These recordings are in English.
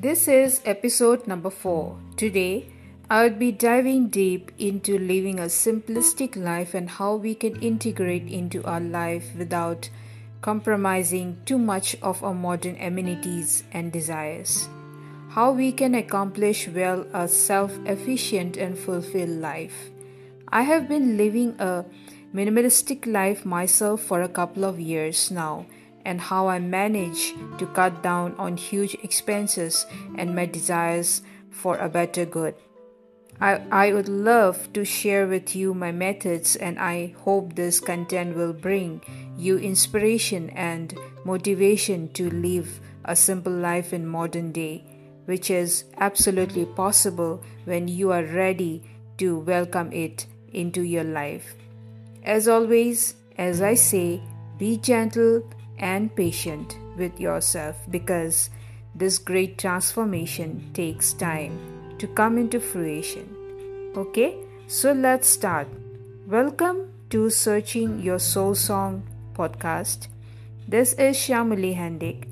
This is episode number 4. Today, I will be diving deep into living a simplistic life and how we can integrate into our life without compromising too much of our modern amenities and desires. How we can accomplish well a self efficient and fulfilled life. I have been living a minimalistic life myself for a couple of years now and how I manage to cut down on huge expenses and my desires for a better good. I, I would love to share with you my methods, and I hope this content will bring you inspiration and motivation to live a simple life in modern day, which is absolutely possible when you are ready to welcome it into your life. As always, as I say, be gentle and patient with yourself because this great transformation takes time to come into fruition. Okay, so let's start. Welcome to Searching Your Soul Song podcast. This is Shamali Hendik,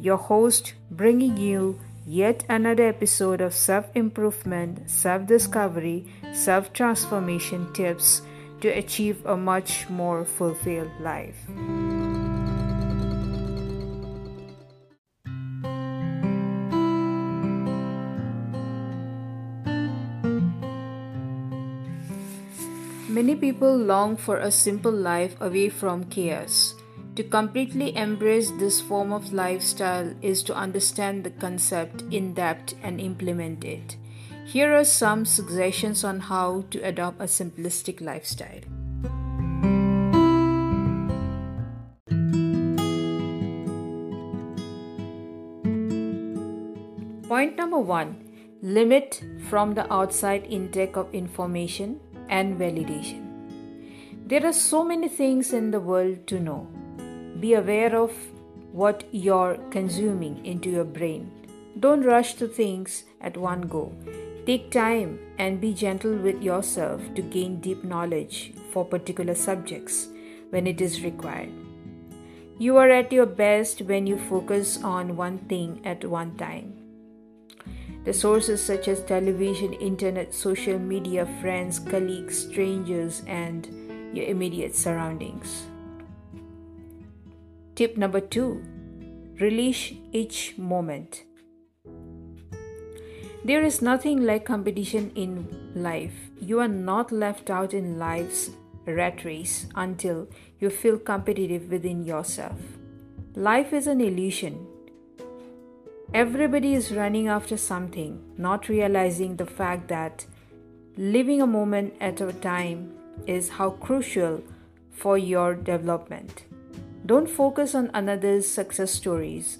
your host, bringing you yet another episode of self improvement, self discovery, self transformation tips to achieve a much more fulfilled life. Many people long for a simple life away from chaos. To completely embrace this form of lifestyle is to understand the concept in depth and implement it. Here are some suggestions on how to adopt a simplistic lifestyle. Point number one limit from the outside intake of information and validation. There are so many things in the world to know. Be aware of what you're consuming into your brain. Don't rush to things at one go. Take time and be gentle with yourself to gain deep knowledge for particular subjects when it is required. You are at your best when you focus on one thing at one time. Sources such as television, internet, social media, friends, colleagues, strangers, and your immediate surroundings. Tip number two relish each moment. There is nothing like competition in life. You are not left out in life's rat race until you feel competitive within yourself. Life is an illusion. Everybody is running after something, not realizing the fact that living a moment at a time is how crucial for your development. Don't focus on another's success stories.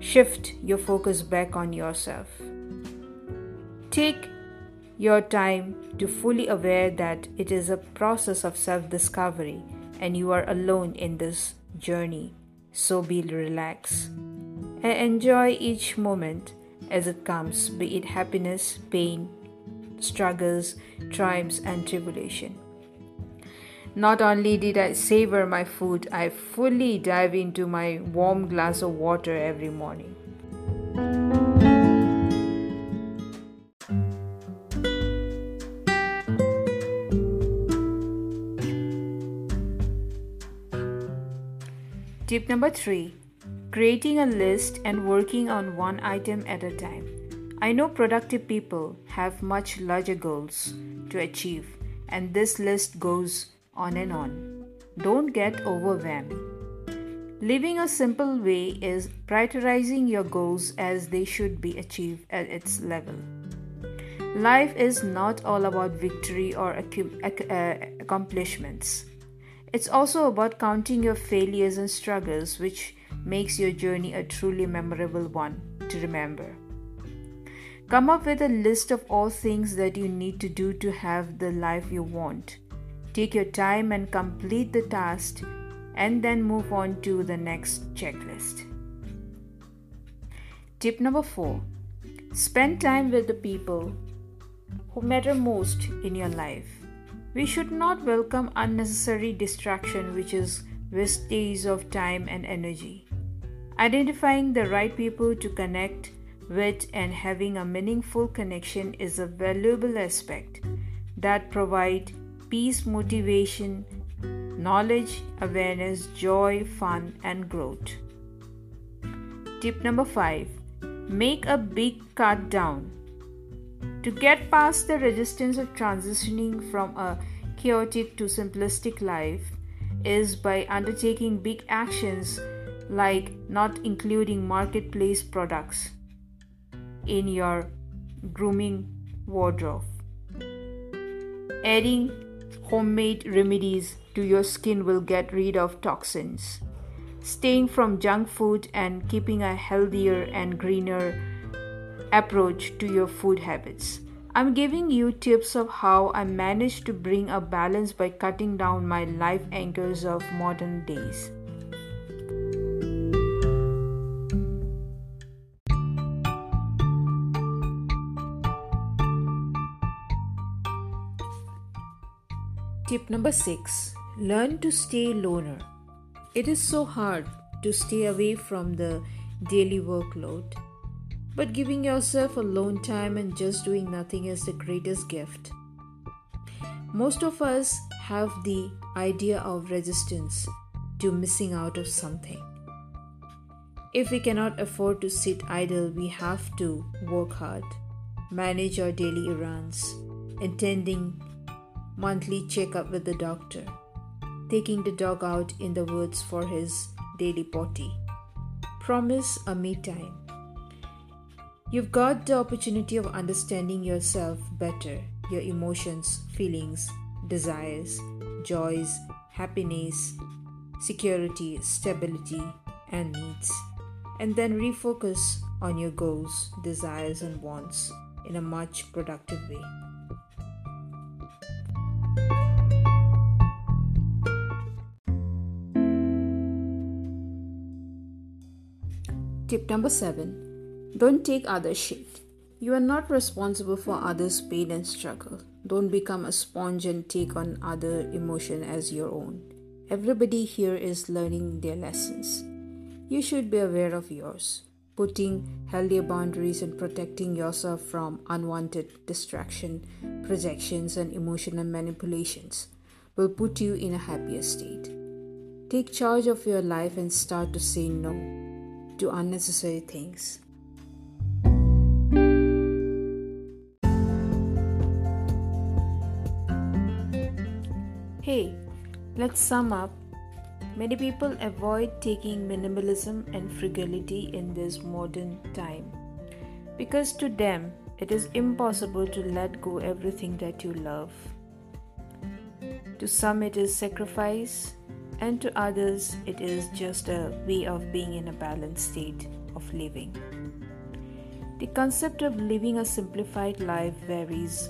Shift your focus back on yourself. Take your time to fully aware that it is a process of self-discovery and you are alone in this journey. So be relaxed and enjoy each moment as it comes, be it happiness, pain, struggles, triumphs, and tribulation. Not only did I savor my food, I fully dive into my warm glass of water every morning. Tip number three creating a list and working on one item at a time. I know productive people have much larger goals to achieve, and this list goes on and on. Don't get overwhelmed. Living a simple way is prioritizing your goals as they should be achieved at its level. Life is not all about victory or uh, accomplishments. It's also about counting your failures and struggles, which makes your journey a truly memorable one to remember. Come up with a list of all things that you need to do to have the life you want. Take your time and complete the task, and then move on to the next checklist. Tip number four spend time with the people who matter most in your life. We should not welcome unnecessary distraction, which is wastage of time and energy. Identifying the right people to connect with and having a meaningful connection is a valuable aspect that provide peace, motivation, knowledge, awareness, joy, fun, and growth. Tip number 5 Make a big cut down. To get past the resistance of transitioning from a chaotic to simplistic life is by undertaking big actions like not including marketplace products in your grooming wardrobe. Adding homemade remedies to your skin will get rid of toxins. Staying from junk food and keeping a healthier and greener approach to your food habits. I'm giving you tips of how I managed to bring a balance by cutting down my life anchors of modern days. Tip number 6 Learn to stay loner. It is so hard to stay away from the daily workload, but giving yourself alone time and just doing nothing is the greatest gift. Most of us have the idea of resistance to missing out of something. If we cannot afford to sit idle, we have to work hard, manage our daily errands, attending monthly checkup with the doctor, taking the dog out in the woods for his daily potty. Promise a me time. You've got the opportunity of understanding yourself better, your emotions, feelings, desires, joys, happiness, security, stability, and needs, and then refocus on your goals, desires, and wants in a much productive way. Tip number seven don't take other shit. You are not responsible for others' pain and struggle. Don't become a sponge and take on other emotion as your own. Everybody here is learning their lessons. You should be aware of yours. Putting healthier boundaries and protecting yourself from unwanted distraction, projections, and emotional manipulations will put you in a happier state. Take charge of your life and start to say no to unnecessary things. Hey, let's sum up. Many people avoid taking minimalism and frugality in this modern time because to them it is impossible to let go everything that you love. To some it is sacrifice, and to others, it is just a way of being in a balanced state of living. The concept of living a simplified life varies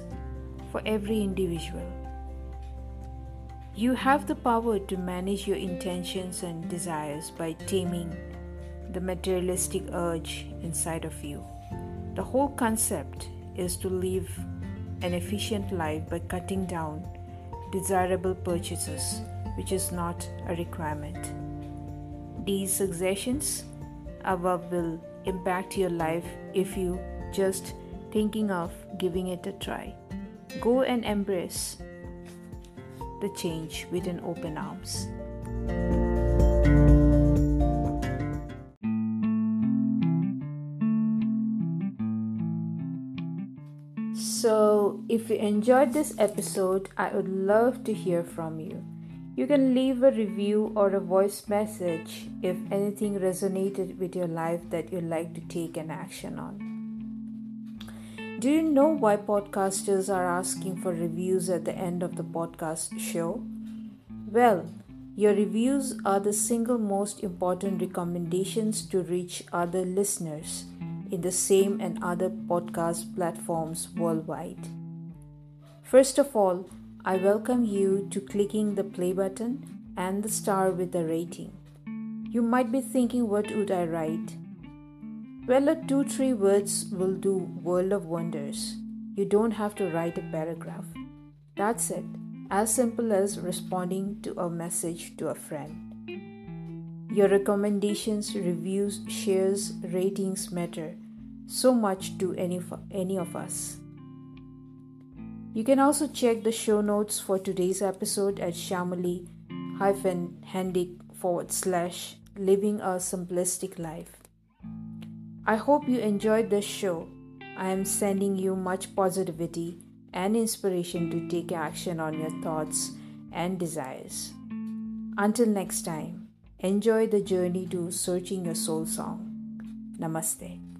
for every individual. You have the power to manage your intentions and desires by taming the materialistic urge inside of you. The whole concept is to live an efficient life by cutting down desirable purchases which is not a requirement. These suggestions above will impact your life if you just thinking of giving it a try. Go and embrace the change with an open arms. So, if you enjoyed this episode, I would love to hear from you. You can leave a review or a voice message if anything resonated with your life that you'd like to take an action on. Do you know why podcasters are asking for reviews at the end of the podcast show? Well, your reviews are the single most important recommendations to reach other listeners in the same and other podcast platforms worldwide. First of all, I welcome you to clicking the play button and the star with the rating. You might be thinking, what would I write? Well, a two, three words will do world of wonders. You don't have to write a paragraph. That's it, as simple as responding to a message to a friend. Your recommendations, reviews, shares, ratings matter so much to any, any of us. You can also check the show notes for today's episode at shamali handic forward slash living a simplistic life. I hope you enjoyed this show. I am sending you much positivity and inspiration to take action on your thoughts and desires. Until next time, enjoy the journey to searching your soul song. Namaste.